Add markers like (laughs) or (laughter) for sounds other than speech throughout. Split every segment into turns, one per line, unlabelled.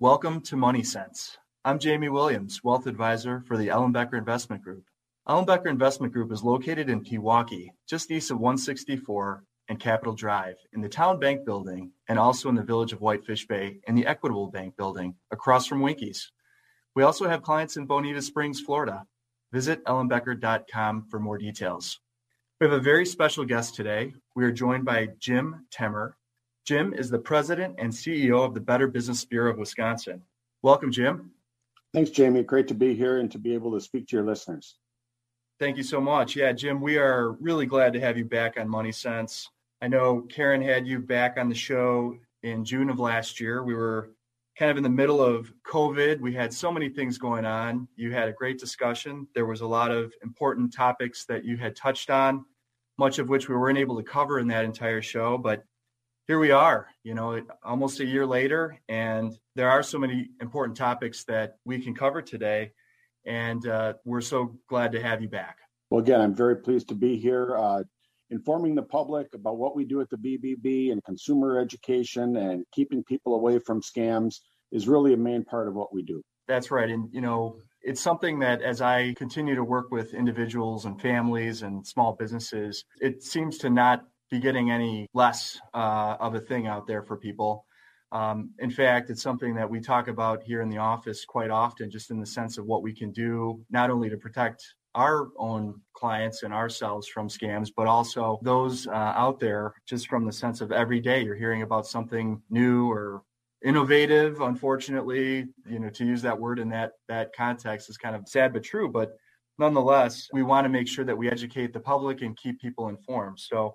Welcome to Money Sense. I'm Jamie Williams, Wealth Advisor for the Ellenbecker Investment Group. Ellenbecker Investment Group is located in Pewaukee, just east of 164 and Capitol Drive, in the Town Bank Building, and also in the village of Whitefish Bay in the Equitable Bank Building, across from Winkies. We also have clients in Bonita Springs, Florida. Visit ellenbecker.com for more details. We have a very special guest today. We are joined by Jim Temmer, Jim is the president and CEO of the Better Business Bureau of Wisconsin. Welcome, Jim.
Thanks, Jamie. Great to be here and to be able to speak to your listeners.
Thank you so much. Yeah, Jim, we are really glad to have you back on Money Sense. I know Karen had you back on the show in June of last year. We were kind of in the middle of COVID. We had so many things going on. You had a great discussion. There was a lot of important topics that you had touched on, much of which we weren't able to cover in that entire show. But here we are, you know, almost a year later, and there are so many important topics that we can cover today. And uh, we're so glad to have you back.
Well, again, I'm very pleased to be here, uh, informing the public about what we do at the BBB and consumer education and keeping people away from scams is really a main part of what we do.
That's right. And, you know, it's something that as I continue to work with individuals and families and small businesses, it seems to not be getting any less uh, of a thing out there for people. Um, in fact, it's something that we talk about here in the office quite often, just in the sense of what we can do, not only to protect our own clients and ourselves from scams, but also those uh, out there, just from the sense of every day you're hearing about something new or innovative. Unfortunately, you know, to use that word in that that context is kind of sad but true. But nonetheless, we want to make sure that we educate the public and keep people informed. So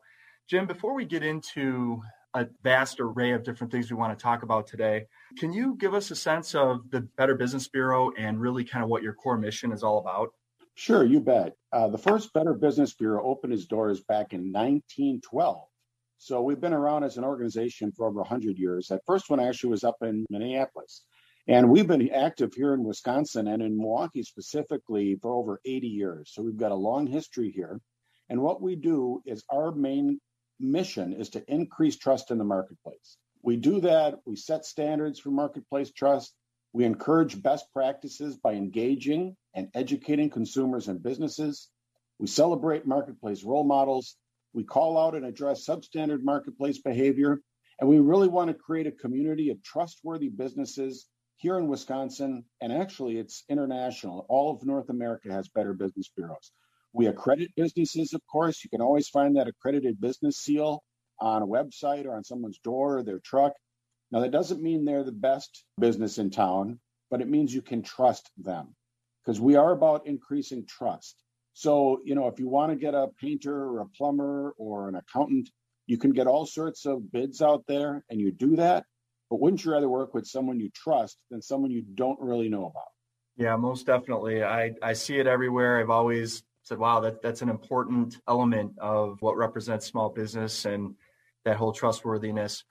Jim, before we get into a vast array of different things we want to talk about today, can you give us a sense of the Better Business Bureau and really kind of what your core mission is all about?
Sure, you bet. Uh, the first Better Business Bureau opened its doors back in 1912. So we've been around as an organization for over 100 years. That first one actually was up in Minneapolis. And we've been active here in Wisconsin and in Milwaukee specifically for over 80 years. So we've got a long history here. And what we do is our main mission is to increase trust in the marketplace. We do that, we set standards for marketplace trust, we encourage best practices by engaging and educating consumers and businesses. We celebrate marketplace role models. We call out and address substandard marketplace behavior. And we really want to create a community of trustworthy businesses here in Wisconsin. And actually, it's international. All of North America has better business bureaus. We accredit businesses, of course. You can always find that accredited business seal on a website or on someone's door or their truck. Now, that doesn't mean they're the best business in town, but it means you can trust them because we are about increasing trust. So, you know, if you want to get a painter or a plumber or an accountant, you can get all sorts of bids out there and you do that. But wouldn't you rather work with someone you trust than someone you don't really know about?
Yeah, most definitely. I, I see it everywhere. I've always said, wow, that, that's an important element of what represents small business and that whole trustworthiness.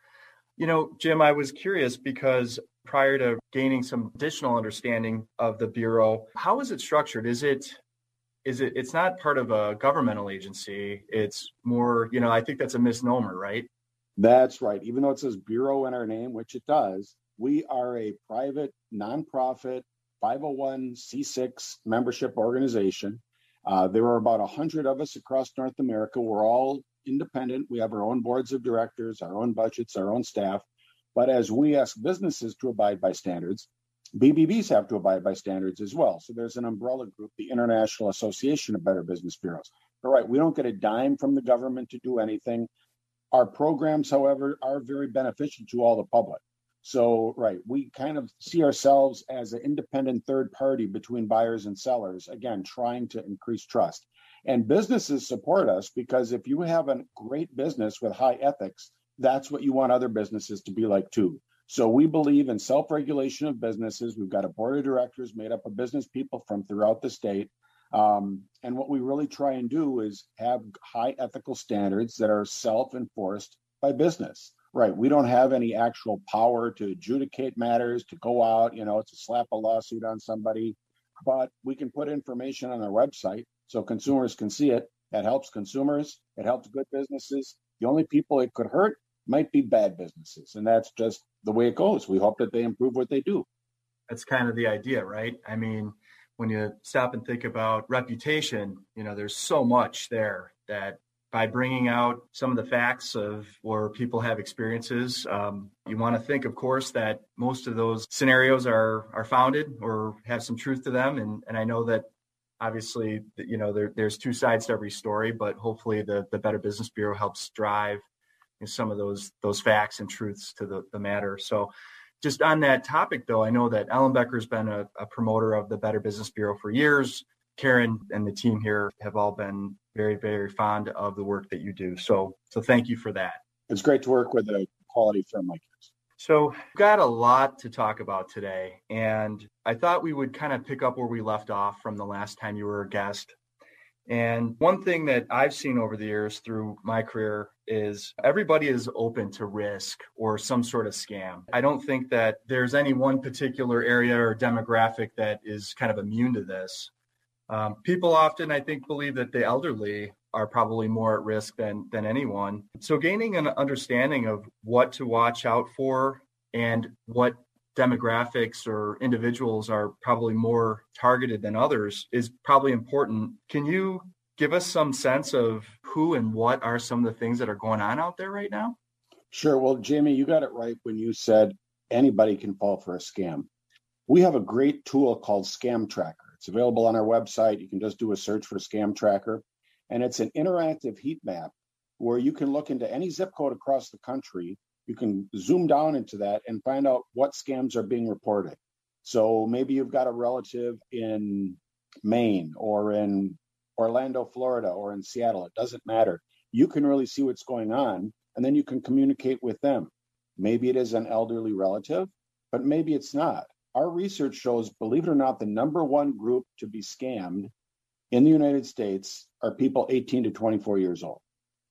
You know, Jim, I was curious because prior to gaining some additional understanding of the bureau, how is it structured? Is it is it it's not part of a governmental agency. It's more, you know, I think that's a misnomer, right?
That's right. Even though it says bureau in our name, which it does, we are a private nonprofit 501c6 membership organization uh, there are about 100 of us across North America. We're all independent. We have our own boards of directors, our own budgets, our own staff. But as we ask businesses to abide by standards, BBBs have to abide by standards as well. So there's an umbrella group, the International Association of Better Business Bureaus. All right, we don't get a dime from the government to do anything. Our programs, however, are very beneficial to all the public. So, right, we kind of see ourselves as an independent third party between buyers and sellers, again, trying to increase trust. And businesses support us because if you have a great business with high ethics, that's what you want other businesses to be like too. So we believe in self-regulation of businesses. We've got a board of directors made up of business people from throughout the state. Um, and what we really try and do is have high ethical standards that are self-enforced by business. Right. We don't have any actual power to adjudicate matters, to go out, you know, it's to slap a lawsuit on somebody, but we can put information on our website so consumers can see it. That helps consumers. It helps good businesses. The only people it could hurt might be bad businesses. And that's just the way it goes. We hope that they improve what they do.
That's kind of the idea, right? I mean, when you stop and think about reputation, you know, there's so much there that by bringing out some of the facts of where people have experiences, um, you want to think, of course, that most of those scenarios are are founded or have some truth to them. And and I know that obviously, you know, there, there's two sides to every story, but hopefully the the Better Business Bureau helps drive some of those those facts and truths to the, the matter. So just on that topic though, I know that Ellenbecker's been a, a promoter of the Better Business Bureau for years. Karen and the team here have all been very, very fond of the work that you do. So so thank you for that.
It's great to work with a quality firm like yours.
So, we've got a lot to talk about today, and I thought we would kind of pick up where we left off from the last time you were a guest. And one thing that I've seen over the years through my career is everybody is open to risk or some sort of scam. I don't think that there's any one particular area or demographic that is kind of immune to this. Um, people often, I think, believe that the elderly are probably more at risk than than anyone. So gaining an understanding of what to watch out for and what demographics or individuals are probably more targeted than others is probably important. Can you give us some sense of who and what are some of the things that are going on out there right now?
Sure. Well, Jamie, you got it right when you said anybody can fall for a scam. We have a great tool called Scam Tracker. It's available on our website. You can just do a search for Scam Tracker, and it's an interactive heat map where you can look into any zip code across the country you can zoom down into that and find out what scams are being reported. So maybe you've got a relative in Maine or in Orlando, Florida, or in Seattle. It doesn't matter. You can really see what's going on, and then you can communicate with them. Maybe it is an elderly relative, but maybe it's not. Our research shows, believe it or not, the number one group to be scammed in the United States are people 18 to 24 years old.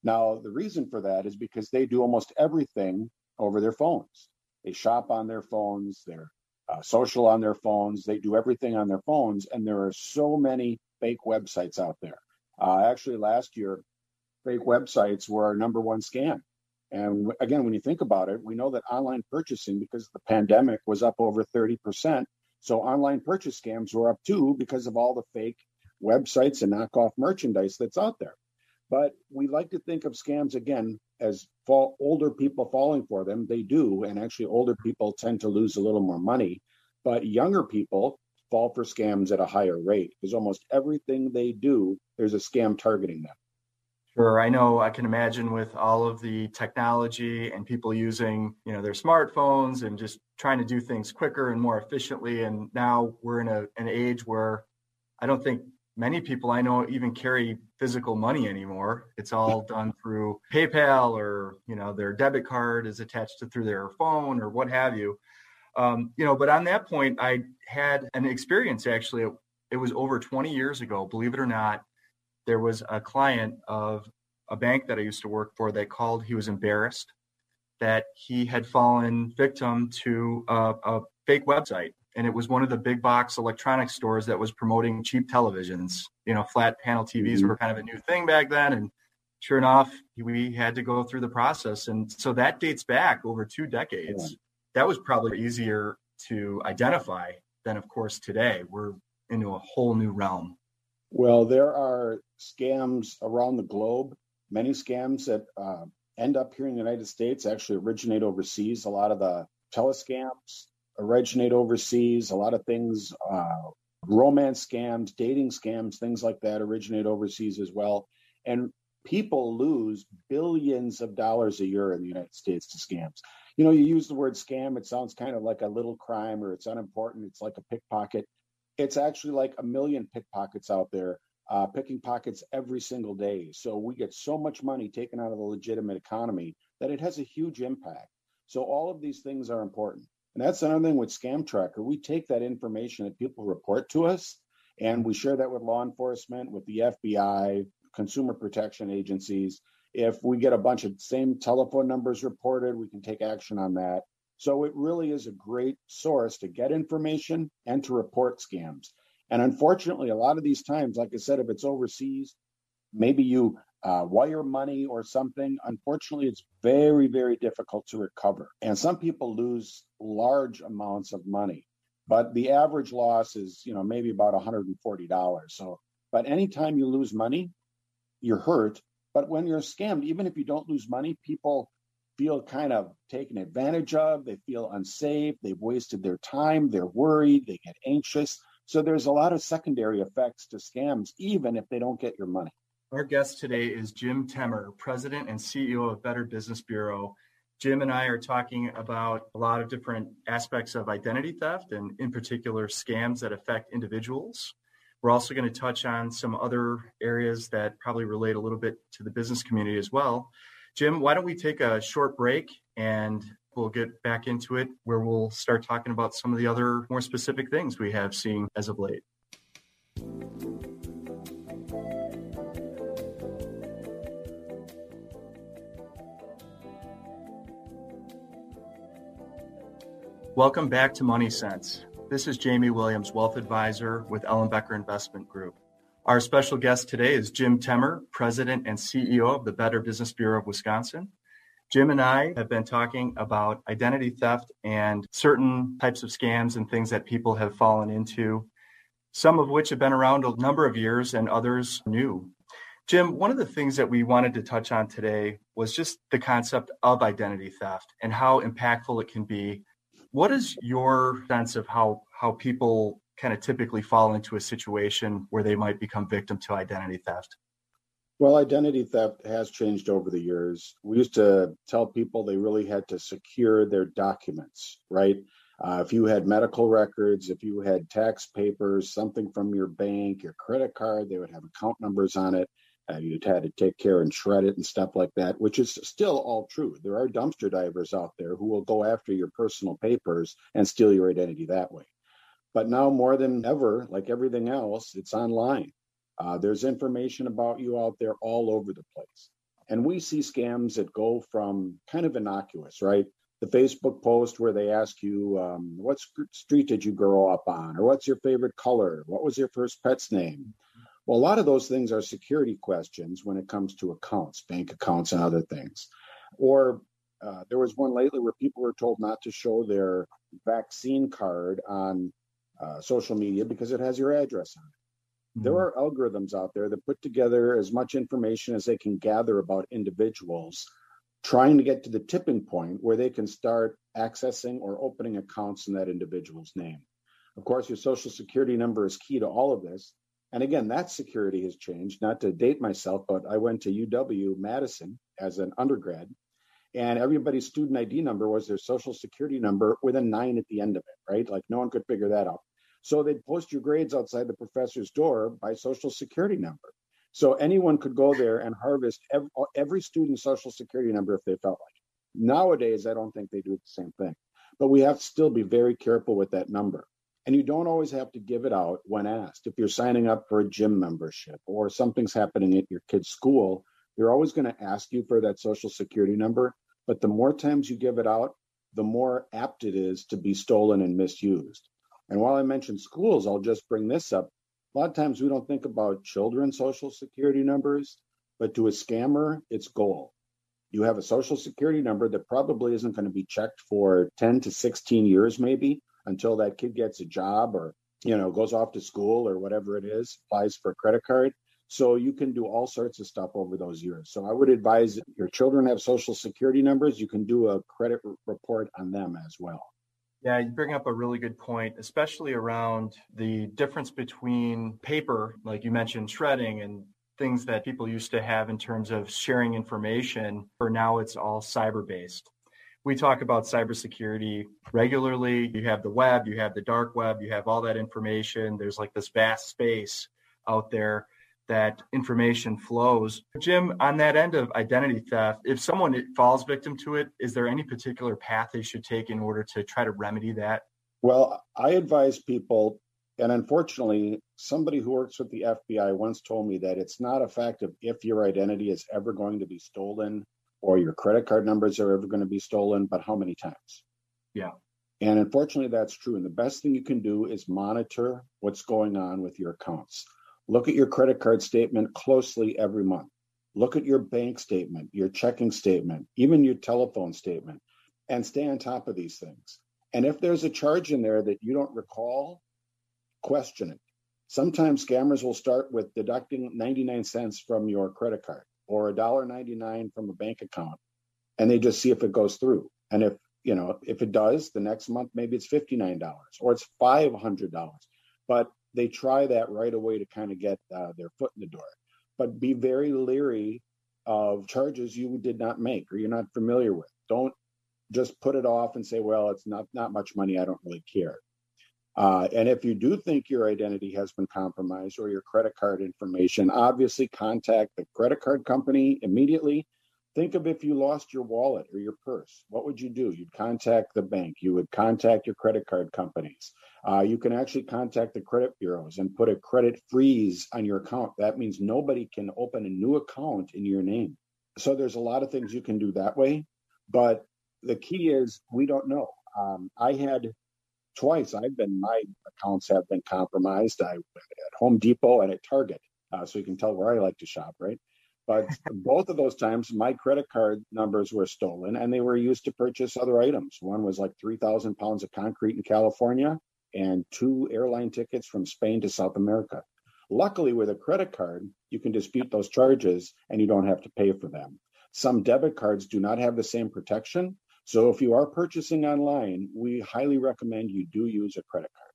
Now, the reason for that is because they do almost everything over their phones. They shop on their phones, they're uh, social on their phones, they do everything on their phones, and there are so many fake websites out there. Uh, actually, last year, fake websites were our number one scam. And again, when you think about it, we know that online purchasing, because the pandemic, was up over 30%. So online purchase scams were up too because of all the fake websites and knockoff merchandise that's out there. But we like to think of scams again as fall, older people falling for them. They do. And actually, older people tend to lose a little more money. But younger people fall for scams at a higher rate because almost everything they do, there's a scam targeting them.
Sure. I know I can imagine with all of the technology and people using, you know, their smartphones and just trying to do things quicker and more efficiently. And now we're in a, an age where I don't think many people I know even carry physical money anymore. It's all done through PayPal or you know their debit card is attached to through their phone or what have you. Um, you know, but on that point, I had an experience actually. It, it was over 20 years ago, believe it or not. There was a client of a bank that I used to work for that called. He was embarrassed that he had fallen victim to a, a fake website and it was one of the big box electronics stores that was promoting cheap televisions. You know, flat panel TVs mm-hmm. were kind of a new thing back then, and sure enough, we had to go through the process, and so that dates back over two decades. Yeah. That was probably easier to identify than, of course, today. We're into a whole new realm.
Well, there are scams around the globe. Many scams that uh, end up here in the United States actually originate overseas. A lot of the telescams originate overseas. A lot of things, uh, romance scams, dating scams, things like that originate overseas as well. And people lose billions of dollars a year in the United States to scams. You know, you use the word scam, it sounds kind of like a little crime or it's unimportant. It's like a pickpocket. It's actually like a million pickpockets out there, uh, picking pockets every single day. So we get so much money taken out of the legitimate economy that it has a huge impact. So all of these things are important. And that's another thing with Scam Tracker. We take that information that people report to us and we share that with law enforcement, with the FBI, consumer protection agencies. If we get a bunch of same telephone numbers reported, we can take action on that. So it really is a great source to get information and to report scams. And unfortunately, a lot of these times, like I said, if it's overseas, maybe you uh, wire money or something. Unfortunately, it's very, very difficult to recover. And some people lose large amounts of money, but the average loss is, you know, maybe about $140. So, but anytime you lose money, you're hurt. But when you're scammed, even if you don't lose money, people feel kind of taken advantage of. They feel unsafe. They've wasted their time. They're worried. They get anxious. So there's a lot of secondary effects to scams, even if they don't get your money.
Our guest today is Jim Temmer, President and CEO of Better Business Bureau. Jim and I are talking about a lot of different aspects of identity theft and, in particular, scams that affect individuals. We're also going to touch on some other areas that probably relate a little bit to the business community as well. Jim, why don't we take a short break and we'll get back into it where we'll start talking about some of the other more specific things we have seen as of late. Welcome back to Money Sense. This is Jamie Williams, Wealth Advisor with Ellenbecker Investment Group. Our special guest today is Jim Temmer, President and CEO of the Better Business Bureau of Wisconsin. Jim and I have been talking about identity theft and certain types of scams and things that people have fallen into, some of which have been around a number of years and others new. Jim, one of the things that we wanted to touch on today was just the concept of identity theft and how impactful it can be what is your sense of how how people kind of typically fall into a situation where they might become victim to identity theft?
Well, identity theft has changed over the years. We used to tell people they really had to secure their documents, right? Uh, if you had medical records, if you had tax papers, something from your bank, your credit card, they would have account numbers on it. Uh, you'd had to take care and shred it and stuff like that, which is still all true. There are dumpster divers out there who will go after your personal papers and steal your identity that way. But now more than ever, like everything else, it's online. Uh, there's information about you out there all over the place. And we see scams that go from kind of innocuous, right? The Facebook post where they ask you, um, what street did you grow up on? Or what's your favorite color? What was your first pet's name? Well, a lot of those things are security questions when it comes to accounts, bank accounts, and other things. Or uh, there was one lately where people were told not to show their vaccine card on uh, social media because it has your address on it. Mm-hmm. There are algorithms out there that put together as much information as they can gather about individuals, trying to get to the tipping point where they can start accessing or opening accounts in that individual's name. Of course, your social security number is key to all of this. And again, that security has changed. Not to date myself, but I went to UW Madison as an undergrad, and everybody's student ID number was their social security number with a nine at the end of it, right? Like no one could figure that out. So they'd post your grades outside the professor's door by social security number. So anyone could go there and harvest every, every student's social security number if they felt like it. Nowadays, I don't think they do the same thing. But we have to still be very careful with that number. And you don't always have to give it out when asked. If you're signing up for a gym membership or something's happening at your kid's school, they're always going to ask you for that social security number. But the more times you give it out, the more apt it is to be stolen and misused. And while I mentioned schools, I'll just bring this up. A lot of times we don't think about children's social security numbers, but to a scammer, it's gold. You have a social security number that probably isn't going to be checked for 10 to 16 years, maybe until that kid gets a job or you know goes off to school or whatever it is applies for a credit card so you can do all sorts of stuff over those years so i would advise your children have social security numbers you can do a credit report on them as well
yeah, you bring up a really good point, especially around the difference between paper, like you mentioned, shredding and things that people used to have in terms of sharing information, for now it's all cyber based we talk about cybersecurity regularly. You have the web, you have the dark web, you have all that information. There's like this vast space out there. That information flows. Jim, on that end of identity theft, if someone falls victim to it, is there any particular path they should take in order to try to remedy that?
Well, I advise people, and unfortunately, somebody who works with the FBI once told me that it's not a fact of if your identity is ever going to be stolen or your credit card numbers are ever going to be stolen, but how many times.
Yeah.
And unfortunately, that's true. And the best thing you can do is monitor what's going on with your accounts. Look at your credit card statement closely every month. Look at your bank statement, your checking statement, even your telephone statement, and stay on top of these things. And if there's a charge in there that you don't recall, question it. Sometimes scammers will start with deducting 99 cents from your credit card or $1.99 from a bank account, and they just see if it goes through. And if you know, if it does, the next month maybe it's $59 or it's $500. But they try that right away to kind of get uh, their foot in the door. But be very leery of charges you did not make or you're not familiar with. Don't just put it off and say, well, it's not, not much money. I don't really care. Uh, and if you do think your identity has been compromised or your credit card information, obviously contact the credit card company immediately Think of if you lost your wallet or your purse. What would you do? You'd contact the bank. You would contact your credit card companies. Uh, you can actually contact the credit bureaus and put a credit freeze on your account. That means nobody can open a new account in your name. So there's a lot of things you can do that way. But the key is we don't know. Um, I had twice. I've been my accounts have been compromised. I went at Home Depot and at Target, uh, so you can tell where I like to shop, right? But (laughs) both of those times, my credit card numbers were stolen and they were used to purchase other items. One was like 3,000 pounds of concrete in California and two airline tickets from Spain to South America. Luckily, with a credit card, you can dispute those charges and you don't have to pay for them. Some debit cards do not have the same protection. So if you are purchasing online, we highly recommend you do use a credit card.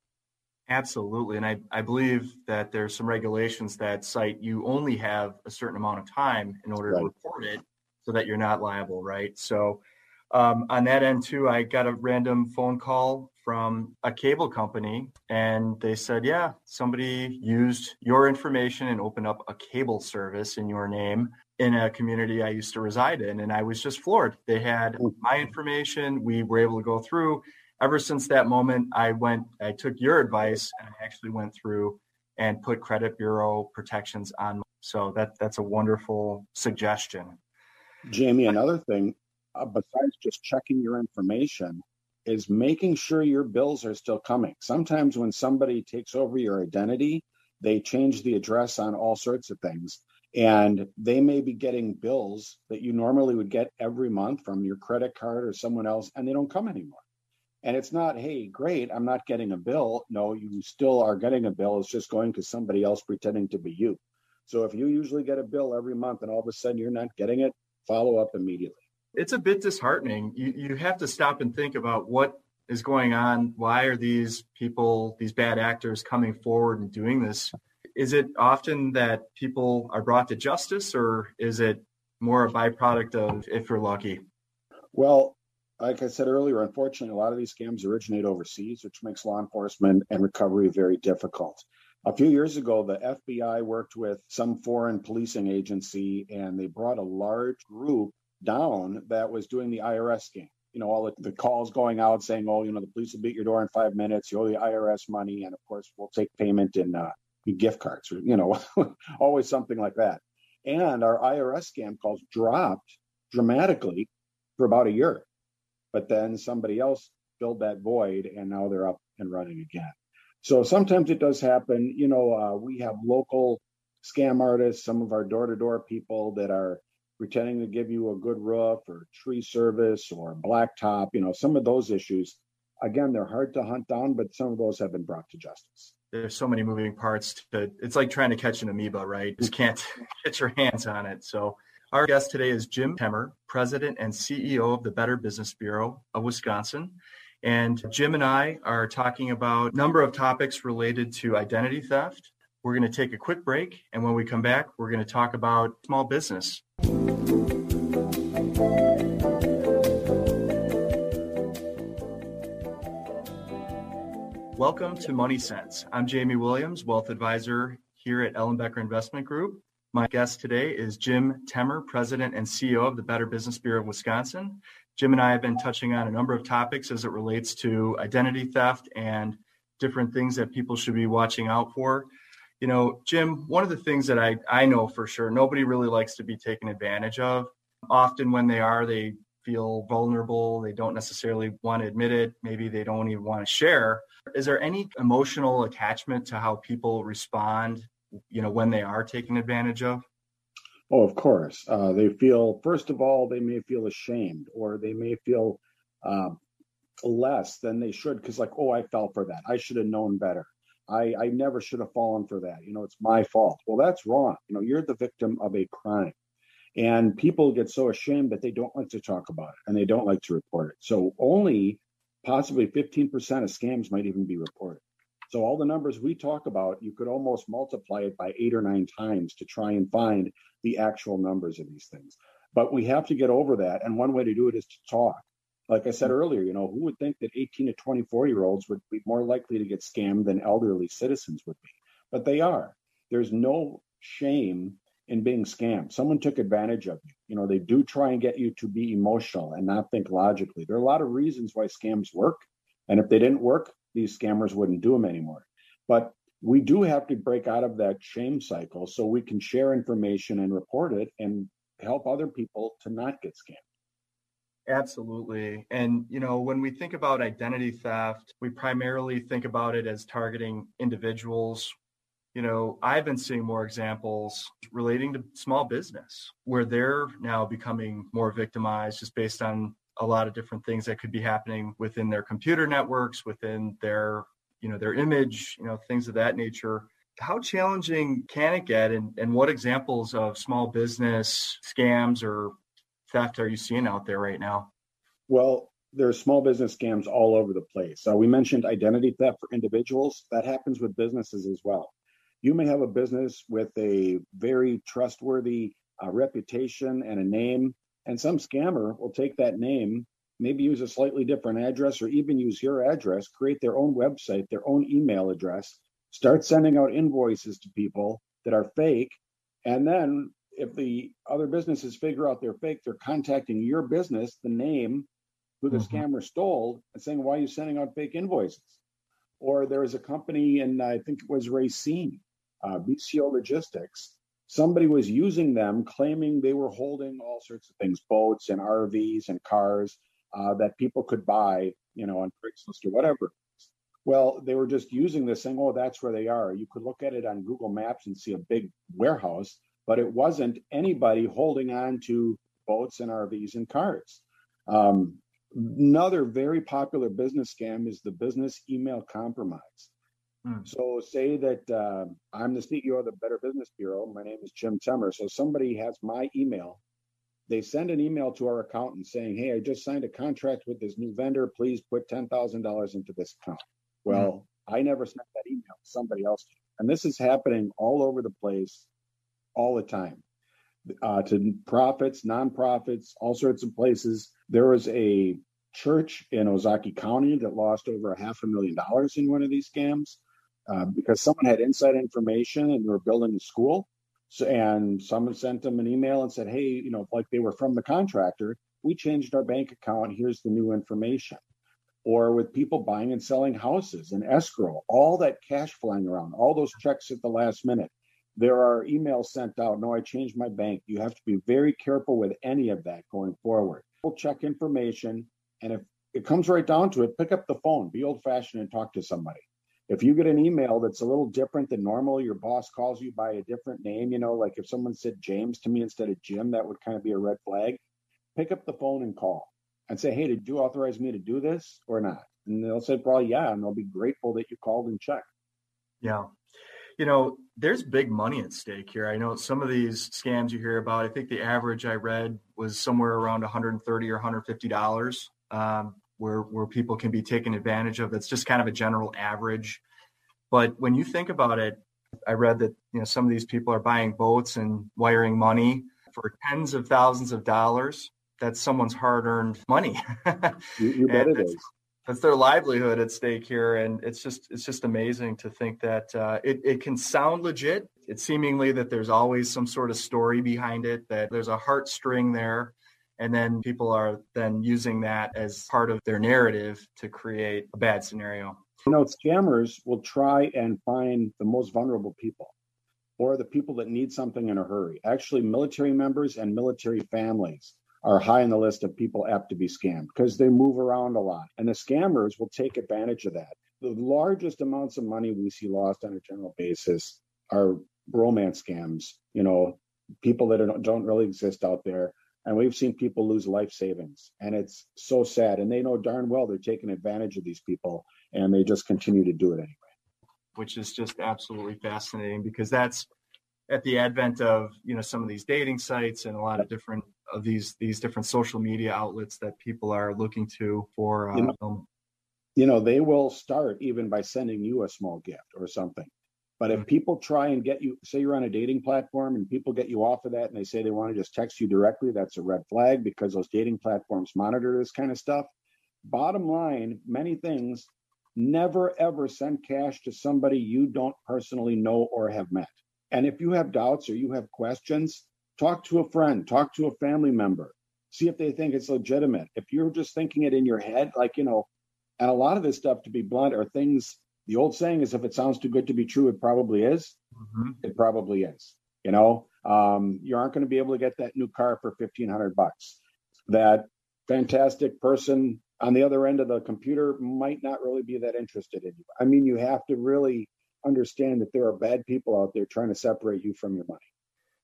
Absolutely. And I, I believe that there's some regulations that cite you only have a certain amount of time in order right. to report it so that you're not liable, right? So um, on that end too, I got a random phone call from a cable company and they said, yeah, somebody used your information and opened up a cable service in your name in a community I used to reside in. And I was just floored. They had my information. We were able to go through ever since that moment, I went, I took your advice and I actually went through and put credit bureau protections on. So that that's a wonderful suggestion.
Jamie, another thing uh, besides just checking your information is making sure your bills are still coming. Sometimes when somebody takes over your identity, they change the address on all sorts of things. And they may be getting bills that you normally would get every month from your credit card or someone else, and they don't come anymore. And it's not, hey, great, I'm not getting a bill. No, you still are getting a bill. It's just going to somebody else pretending to be you. So if you usually get a bill every month and all of a sudden you're not getting it, follow up immediately.
It's a bit disheartening. You, you have to stop and think about what is going on. Why are these people, these bad actors coming forward and doing this? Is it often that people are brought to justice or is it more a byproduct of if you're lucky?
Well, like I said earlier, unfortunately, a lot of these scams originate overseas, which makes law enforcement and recovery very difficult. A few years ago, the FBI worked with some foreign policing agency and they brought a large group down that was doing the IRS scam. You know, all the, the calls going out saying, oh, you know, the police will beat your door in five minutes, you owe the IRS money, and of course, we'll take payment in uh, gift cards, or, you know, (laughs) always something like that. And our IRS scam calls dropped dramatically for about a year but then somebody else filled that void and now they're up and running again. So sometimes it does happen. You know, uh, we have local scam artists, some of our door to door people that are pretending to give you a good roof or tree service or blacktop, you know, some of those issues. Again, they're hard to hunt down, but some of those have been brought to justice.
There's so many moving parts to it's like trying to catch an amoeba, right? Just can't (laughs) get your hands on it. So our guest today is Jim Temmer, President and CEO of the Better Business Bureau of Wisconsin. And Jim and I are talking about a number of topics related to identity theft. We're going to take a quick break. And when we come back, we're going to talk about small business. Welcome to Money Sense. I'm Jamie Williams, wealth advisor here at Ellenbecker Investment Group. My guest today is Jim Temmer, President and CEO of the Better Business Bureau of Wisconsin. Jim and I have been touching on a number of topics as it relates to identity theft and different things that people should be watching out for. You know, Jim, one of the things that I, I know for sure, nobody really likes to be taken advantage of. Often when they are, they feel vulnerable. They don't necessarily want to admit it. Maybe they don't even want to share. Is there any emotional attachment to how people respond, you know, when they are taken advantage of?
Oh, of course. Uh, they feel, first of all, they may feel ashamed or they may feel uh, less than they should because, like, oh, I fell for that. I should have known better. I, I never should have fallen for that. You know, it's my fault. Well, that's wrong. You know, you're the victim of a crime. And people get so ashamed that they don't like to talk about it and they don't like to report it. So only possibly 15% of scams might even be reported. So all the numbers we talk about, you could almost multiply it by eight or nine times to try and find the actual numbers of these things. But we have to get over that. And one way to do it is to talk. Like I said earlier, you know, who would think that 18 to 24 year olds would be more likely to get scammed than elderly citizens would be? But they are. There's no shame in being scammed. Someone took advantage of you. You know, they do try and get you to be emotional and not think logically. There are a lot of reasons why scams work. And if they didn't work, these scammers wouldn't do them anymore. But we do have to break out of that shame cycle so we can share information and report it and help other people to not get scammed.
Absolutely. And, you know, when we think about identity theft, we primarily think about it as targeting individuals you know, I've been seeing more examples relating to small business where they're now becoming more victimized just based on a lot of different things that could be happening within their computer networks, within their, you know, their image, you know, things of that nature. How challenging can it get and, and what examples of small business scams or theft are you seeing out there right now?
Well, there's small business scams all over the place. Uh, we mentioned identity theft for individuals. That happens with businesses as well you may have a business with a very trustworthy uh, reputation and a name, and some scammer will take that name, maybe use a slightly different address or even use your address, create their own website, their own email address, start sending out invoices to people that are fake. And then if the other businesses figure out they're fake, they're contacting your business, the name who the mm-hmm. scammer stole, and saying, Why are you sending out fake invoices? Or there was a company, and I think it was Racine, uh, BCO Logistics, somebody was using them, claiming they were holding all sorts of things, boats and RVs and cars uh, that people could buy, you know, on Craigslist or whatever. Well, they were just using this, saying, "Oh, that's where they are." You could look at it on Google Maps and see a big warehouse, but it wasn't anybody holding on to boats and RVs and cars. Um, another very popular business scam is the business email compromise. Hmm. So say that uh, I'm the CEO of the Better Business Bureau. My name is Jim Temmer. So somebody has my email. They send an email to our accountant saying, "Hey, I just signed a contract with this new vendor. Please put ten thousand dollars into this account." Hmm. Well, I never sent that email. Somebody else did. And this is happening all over the place, all the time. Uh, to profits, nonprofits, all sorts of places. There was a church in Ozaukee County that lost over a half a million dollars in one of these scams. Uh, because someone had inside information and they were building a school. So, and someone sent them an email and said, hey, you know, like they were from the contractor, we changed our bank account. Here's the new information. Or with people buying and selling houses and escrow, all that cash flying around, all those checks at the last minute. There are emails sent out. No, I changed my bank. You have to be very careful with any of that going forward. We'll check information. And if it comes right down to it, pick up the phone, be old fashioned and talk to somebody if you get an email that's a little different than normal, your boss calls you by a different name, you know, like if someone said James to me instead of Jim, that would kind of be a red flag. Pick up the phone and call and say, Hey, did you authorize me to do this or not? And they'll say, probably, yeah. And they'll be grateful that you called and checked.
Yeah. You know, there's big money at stake here. I know some of these scams you hear about, I think the average I read was somewhere around 130 or $150. Um, where where people can be taken advantage of. That's just kind of a general average. But when you think about it, I read that you know some of these people are buying boats and wiring money for tens of thousands of dollars. That's someone's hard-earned money. (laughs)
you, you bet it is.
That's their livelihood at stake here, and it's just it's just amazing to think that uh, it it can sound legit. It's seemingly that there's always some sort of story behind it, that there's a heartstring there, and then people are then using that as part of their narrative to create a bad scenario.
You know, scammers will try and find the most vulnerable people or the people that need something in a hurry. Actually, military members and military families are high on the list of people apt to be scammed because they move around a lot. And the scammers will take advantage of that. The largest amounts of money we see lost on a general basis are romance scams, you know, people that don't really exist out there. And we've seen people lose life savings. And it's so sad. And they know darn well they're taking advantage of these people and they just continue to do it anyway.
Which is just absolutely fascinating because that's at the advent of you know some of these dating sites and a lot of different these these different social media outlets that people are looking to for
you, know, um, you know they will start even by sending you a small gift or something. But if mm-hmm. people try and get you say you're on a dating platform and people get you off of that and they say they want to just text you directly that's a red flag because those dating platforms monitor this kind of stuff. Bottom line many things never ever send cash to somebody you don't personally know or have met. And if you have doubts or you have questions talk to a friend, talk to a family member, see if they think it's legitimate. If you're just thinking it in your head, like, you know, and a lot of this stuff, to be blunt, are things, the old saying is if it sounds too good to be true, it probably is. Mm-hmm. It probably is. You know, um, you aren't going to be able to get that new car for 1500 bucks. That fantastic person on the other end of the computer might not really be that interested in you. I mean, you have to really understand that there are bad people out there trying to separate you from your money.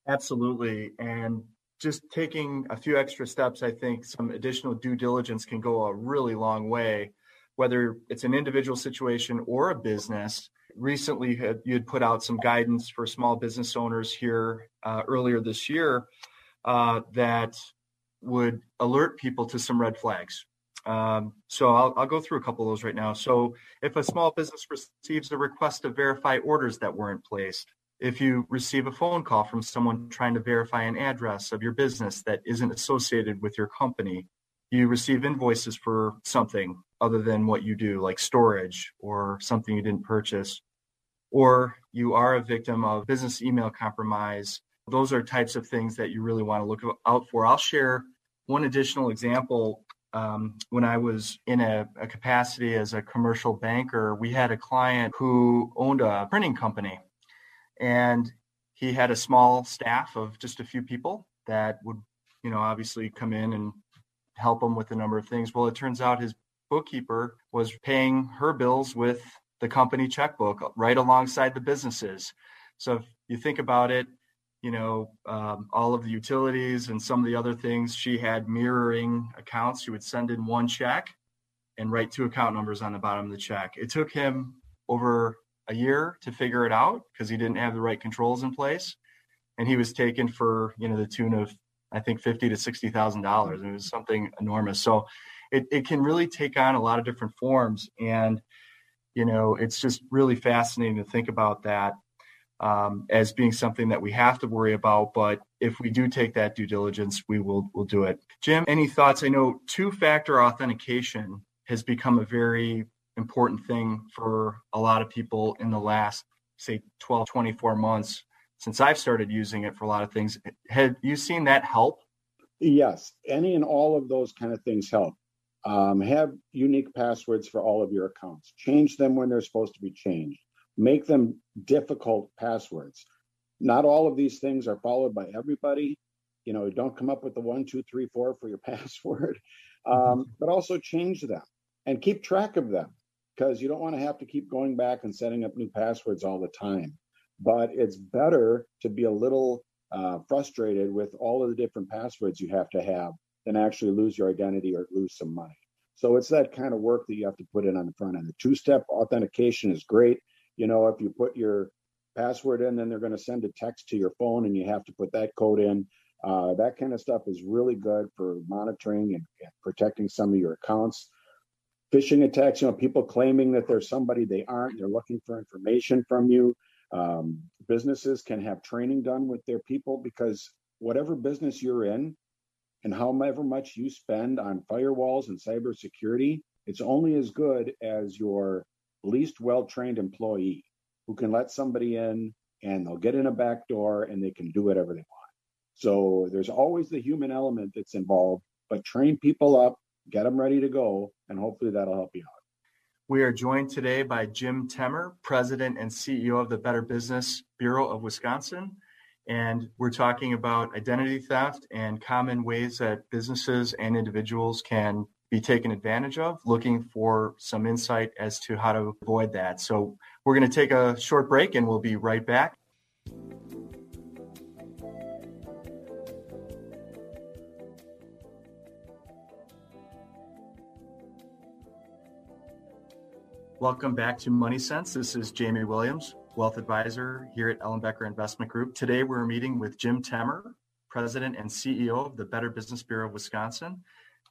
Absolutely. And just taking a few extra steps, I think some additional due diligence can go a really long way, whether it's an individual situation or a business. Recently, you had put out some guidance for small business owners here uh, earlier this year uh, that would alert people to some red flags. Um, so I'll, I'll, go through a couple of those right now. So if a small business receives a request to verify orders that weren't placed, if you receive a phone call from someone trying to verify an address of your business that isn't associated with your company, you receive invoices for something other than what you do, like storage or something you didn't purchase, or you are a victim of business email compromise. Those are types of things that you really want to look out for. I'll share one additional example. Um, when I was in a, a capacity as a commercial banker, we had a client who owned a printing company and he had a small staff of just a few people that would you know obviously come in and help him with a number of things. Well it turns out his bookkeeper was paying her bills with the company checkbook right alongside the businesses. So if you think about it you know um, all of the utilities and some of the other things she had mirroring accounts. She would send in one check and write two account numbers on the bottom of the check. It took him over a year to figure it out because he didn't have the right controls in place, and he was taken for you know the tune of I think fifty to sixty thousand dollars. It was something enormous. So it it can really take on a lot of different forms, and you know it's just really fascinating to think about that um, as being something that we have to worry about. But if we do take that due diligence, we will will do it. Jim, any thoughts? I know two factor authentication has become a very important thing for a lot of people in the last, say, 12, 24 months since I've started using it for a lot of things. Have you seen that help?
Yes, any and all of those kind of things help. Um, have unique passwords for all of your accounts. Change them when they're supposed to be changed. Make them difficult passwords. Not all of these things are followed by everybody. You know, don't come up with the one, two, three, four for your (laughs) password, um, mm-hmm. but also change them and keep track of them because you don't want to have to keep going back and setting up new passwords all the time. But it's better to be a little uh, frustrated with all of the different passwords you have to have than actually lose your identity or lose some money. So it's that kind of work that you have to put in on the front end. The two step authentication is great. You know, if you put your password in, then they're going to send a text to your phone and you have to put that code in. Uh, that kind of stuff is really good for monitoring and, and protecting some of your accounts phishing attacks, you know, people claiming that they're somebody they aren't, they're looking for information from you. Um, businesses can have training done with their people because whatever business you're in and however much you spend on firewalls and cybersecurity, It's only as good as your least well trained employee who can let somebody in and they'll get in a back door and they can do whatever they want. So there's always the human element that's involved, but train people up, get them ready to go, and hopefully that'll help you out.
We are joined today by Jim Temmer, President and CEO of the Better Business Bureau of Wisconsin. And we're talking about identity theft and common ways that businesses and individuals can be taken advantage of, looking for some insight as to how to avoid that. So we're going to take a short break and we'll be right back. Welcome back to Money Sense. This is Jamie Williams, Wealth Advisor here at Ellenbecker Investment Group. Today we're meeting with Jim Temmer, President and CEO of the Better Business Bureau of Wisconsin.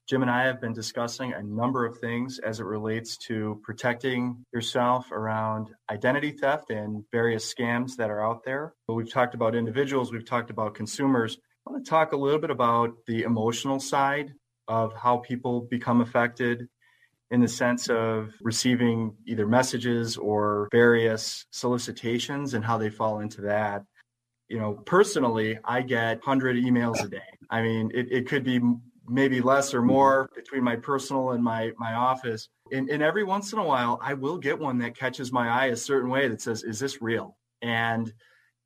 Jim and I have been discussing a number of things as it relates to protecting yourself around identity theft and various scams that are out there. But we've talked about individuals, we've talked about consumers. I want to talk a little bit about the emotional side of how people become affected in the sense of receiving either messages or various solicitations and how they fall into that. You know, personally, I get 100 emails a day. I mean, it, it could be maybe less or more between my personal and my my office. And, and every once in a while, I will get one that catches my eye a certain way that says, "Is this real?" And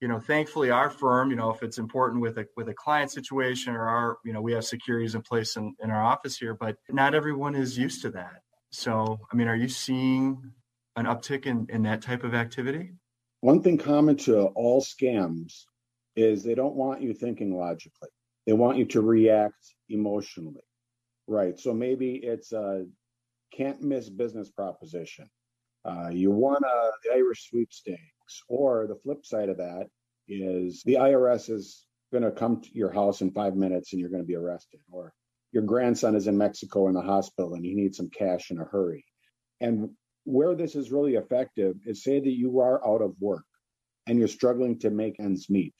you know, thankfully, our firm, you know, if it's important with a with a client situation or our, you know, we have securities in place in, in our office here, but not everyone is used to that. So, I mean, are you seeing an uptick in, in that type of activity?
One thing common to all scams is they don't want you thinking logically. They want you to react emotionally. Right. So maybe it's a can't miss business proposition. Uh, you won a, the Irish sweepstakes, or the flip side of that is the IRS is going to come to your house in five minutes and you're going to be arrested, or your grandson is in Mexico in the hospital and he needs some cash in a hurry. And where this is really effective is say that you are out of work and you're struggling to make ends meet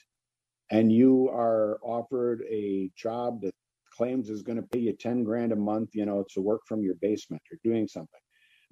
and you are offered a job that claims is going to pay you 10 grand a month, you know, to work from your basement or doing something,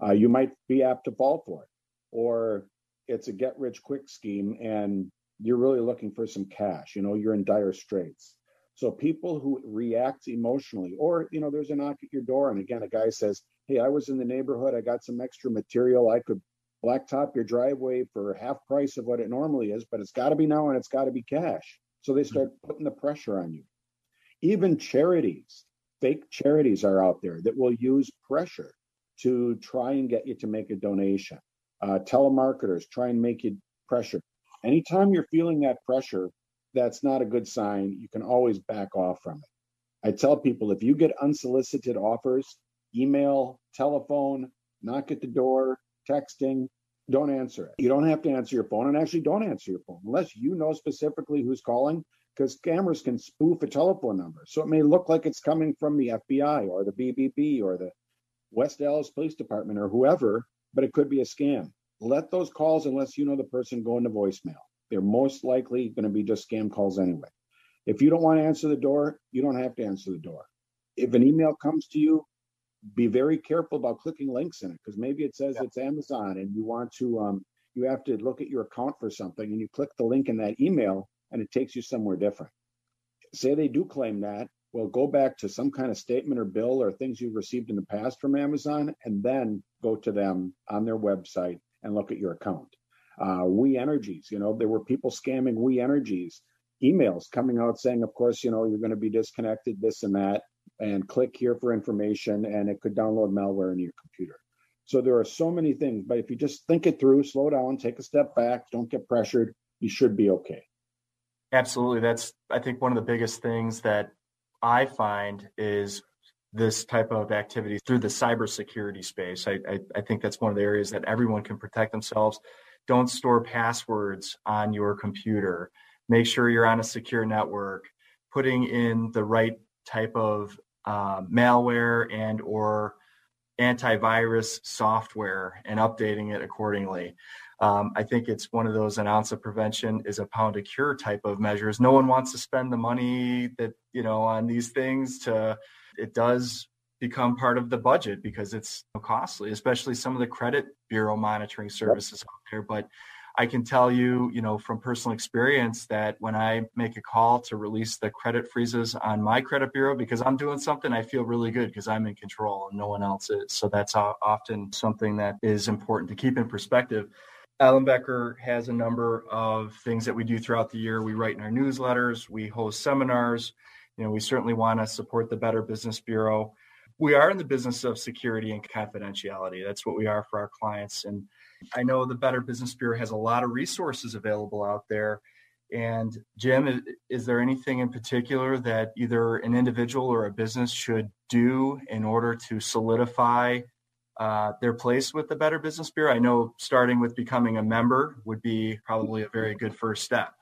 uh, you might be apt to fall for it. Or it's a get rich quick scheme and you're really looking for some cash, you know, you're in dire straits. So people who react emotionally, or, you know, there's a knock at your door and again, a guy says, Hey, I was in the neighborhood. I got some extra material. I could blacktop your driveway for half price of what it normally is, but it's got to be now and it's got to be cash. So they start putting the pressure on you. Even charities, fake charities are out there that will use pressure to try and get you to make a donation. Uh, telemarketers try and make you pressure. Anytime you're feeling that pressure, that's not a good sign. You can always back off from it. I tell people if you get unsolicited offers, email, telephone, knock at the door, texting, don't answer it. You don't have to answer your phone and actually don't answer your phone unless you know specifically who's calling because scammers can spoof a telephone number. So it may look like it's coming from the FBI or the BBB or the West Allis Police Department or whoever, but it could be a scam. Let those calls, unless you know the person, go into voicemail. They're most likely going to be just scam calls anyway. If you don't want to answer the door, you don't have to answer the door. If an email comes to you, be very careful about clicking links in it because maybe it says yeah. it's Amazon and you want to um, you have to look at your account for something and you click the link in that email and it takes you somewhere different. Say they do claim that, well, go back to some kind of statement or bill or things you've received in the past from Amazon and then go to them on their website and look at your account. Uh, we Energies, you know, there were people scamming We Energies emails coming out saying, of course, you know, you're going to be disconnected, this and that and click here for information and it could download malware into your computer. So there are so many things, but if you just think it through, slow down, take a step back, don't get pressured, you should be okay.
Absolutely. That's, I think, one of the biggest things that I find is this type of activity through the cybersecurity space. I, I, I, think that's one of the areas that everyone can protect themselves. Don't store passwords on your computer. Make sure you're on a secure network. Putting in the right type of uh, malware and or antivirus software and updating it accordingly. Um, I think it's one of those an ounce of prevention is a pound of cure type of measures. No one wants to spend the money that you know on these things. To it does become part of the budget because it's costly, especially some of the credit bureau monitoring services yep. out there. But I can tell you, you know, from personal experience that when I make a call to release the credit freezes on my credit bureau because I'm doing something, I feel really good because I'm in control and no one else is. So that's often something that is important to keep in perspective. Ellenbecker has a number of things that we do throughout the year. We write in our newsletters, we host seminars. You know, we certainly want to support the Better Business Bureau. We are in the business of security and confidentiality. That's what we are for our clients. And I know the Better Business Bureau has a lot of resources available out there. And Jim, is, there anything in particular that either an individual or a business should do in order to solidify uh, their place with the Better Business Bureau? I know starting with becoming a member would be probably a very good first step.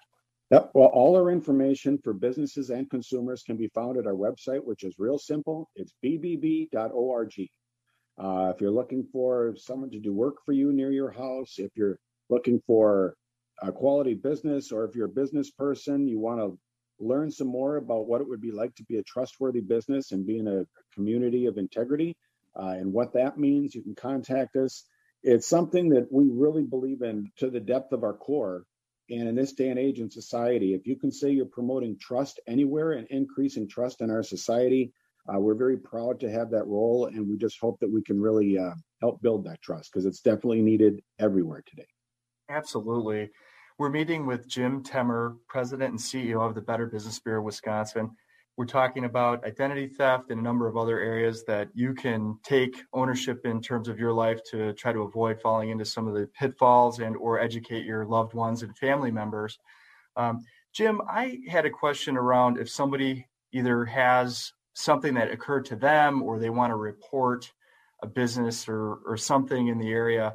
Yep. Well, all our information for businesses and consumers can be found at our website, which is real simple. It's bbb.org. Uh, if you're looking for someone to do work for you near your house, if you're looking for a quality business, or if you're a business person, you want to learn some more about what it would be like to be a trustworthy business and be in a community of integrity uh, and what that means, you can contact us. It's something that we really believe in to the depth of our core. And in this day and age in society, if you can say you're promoting trust anywhere and increasing trust in our society, uh, we're very proud to have that role, and we just hope that we can really uh, help build that trust because it's definitely needed everywhere today.
Absolutely. We're meeting with Jim Temmer, President and CEO of the Better Business Bureau of Wisconsin. We're talking about identity theft and a number of other areas that you can take ownership in terms of your life to try to avoid falling into some of the pitfalls and or educate your loved ones and family members. Um, Jim, I had a question around if somebody either has something that occurred to them or they want to report a business or, or something in the area,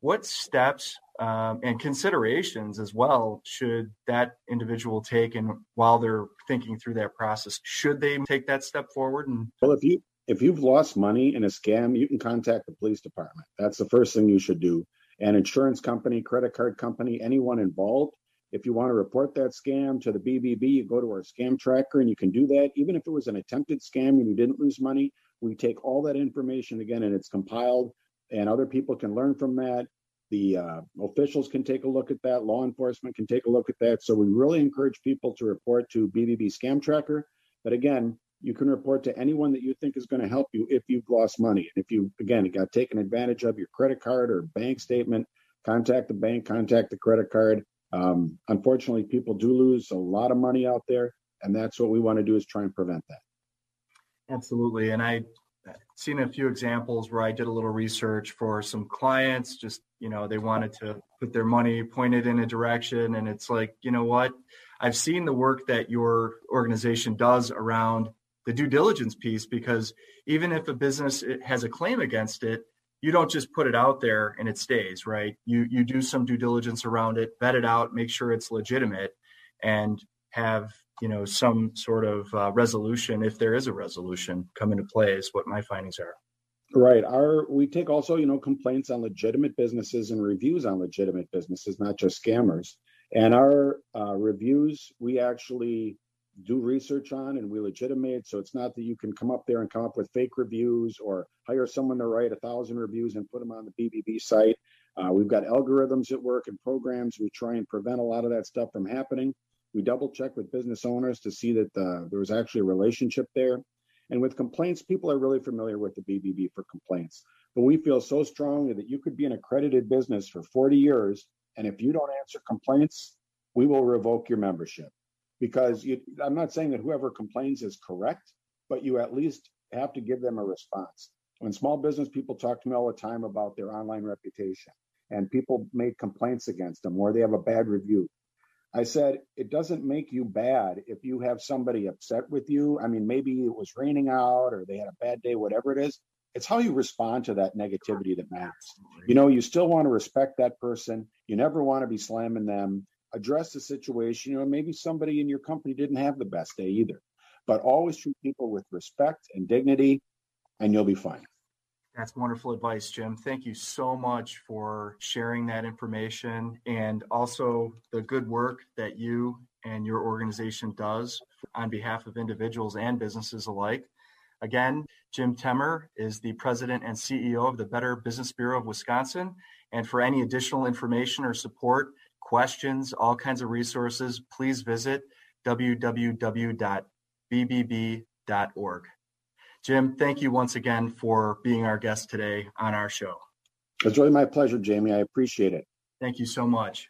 what steps um, and considerations as well should that individual take and while they're thinking through that process? Should they take that step forward and
well if you if you've lost money in a scam you can contact the police department. That's the first thing you should do. An insurance company credit card company anyone involved if you want to report that scam to the BBB, you go to our scam tracker and you can do that. Even if it was an attempted scam and you didn't lose money, we take all that information again and it's compiled, and other people can learn from that. The uh, officials can take a look at that. Law enforcement can take a look at that. So we really encourage people to report to BBB Scam Tracker. But again, you can report to anyone that you think is going to help you if you've lost money. And if you, again, got taken advantage of your credit card or bank statement, contact the bank, contact the credit card. Um, unfortunately, people do lose a lot of money out there, and that's what we want to do is try and prevent that.
Absolutely, and I seen a few examples where I did a little research for some clients. Just you know, they wanted to put their money pointed in a direction, and it's like, you know what? I've seen the work that your organization does around the due diligence piece because even if a business has a claim against it, you don't just put it out there and it stays, right? You you do some due diligence around it, vet it out, make sure it's legitimate, and have you know some sort of uh, resolution if there is a resolution come into play. Is what my findings are.
Right. Our we take also you know complaints on legitimate businesses and reviews on legitimate businesses, not just scammers. And our uh, reviews, we actually do research on and we legitimate. So it's not that you can come up there and come up with fake reviews or hire someone to write a thousand reviews and put them on the BBB site. Uh, we've got algorithms at work and programs. We try and prevent a lot of that stuff from happening. We double check with business owners to see that uh, there was actually a relationship there. And with complaints, people are really familiar with the BBB for complaints. But we feel so strongly that you could be an accredited business for 40 years, and if you don't answer complaints, we will revoke your membership because you, I'm not saying that whoever complains is correct, but you at least have to give them a response. When small business people talk to me all the time about their online reputation and people make complaints against them or they have a bad review, I said, it doesn't make you bad if you have somebody upset with you. I mean, maybe it was raining out or they had a bad day, whatever it is. It's how you respond to that negativity that matters. You know, you still want to respect that person. You never want to be slamming them address the situation. You know, maybe somebody in your company didn't have the best day either, but always treat people with respect and dignity, and you'll be fine.
That's wonderful advice, Jim. Thank you so much for sharing that information and also the good work that you and your organization does on behalf of individuals and businesses alike. Again, Jim Temmer is the president and CEO of the Better Business Bureau of Wisconsin. And for any additional information or support, questions, all kinds of resources, please visit www.bbb.org. Jim, thank you once again for being our guest today on our show.
It's really my pleasure, Jamie. I appreciate it.
Thank you so much.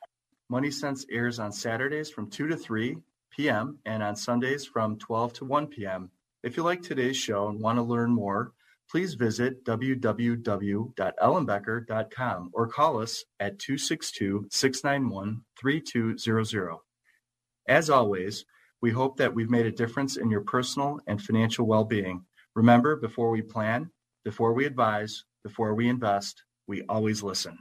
Money Sense airs on Saturdays from 2 to 3 p.m. and on Sundays from 12 to 1 p.m. If you like today's show and want to learn more, please visit www.ellenbecker.com or call us at 262 691 3200. As always, we hope that we've made a difference in your personal and financial well being. Remember, before we plan, before we advise, before we invest, we always listen.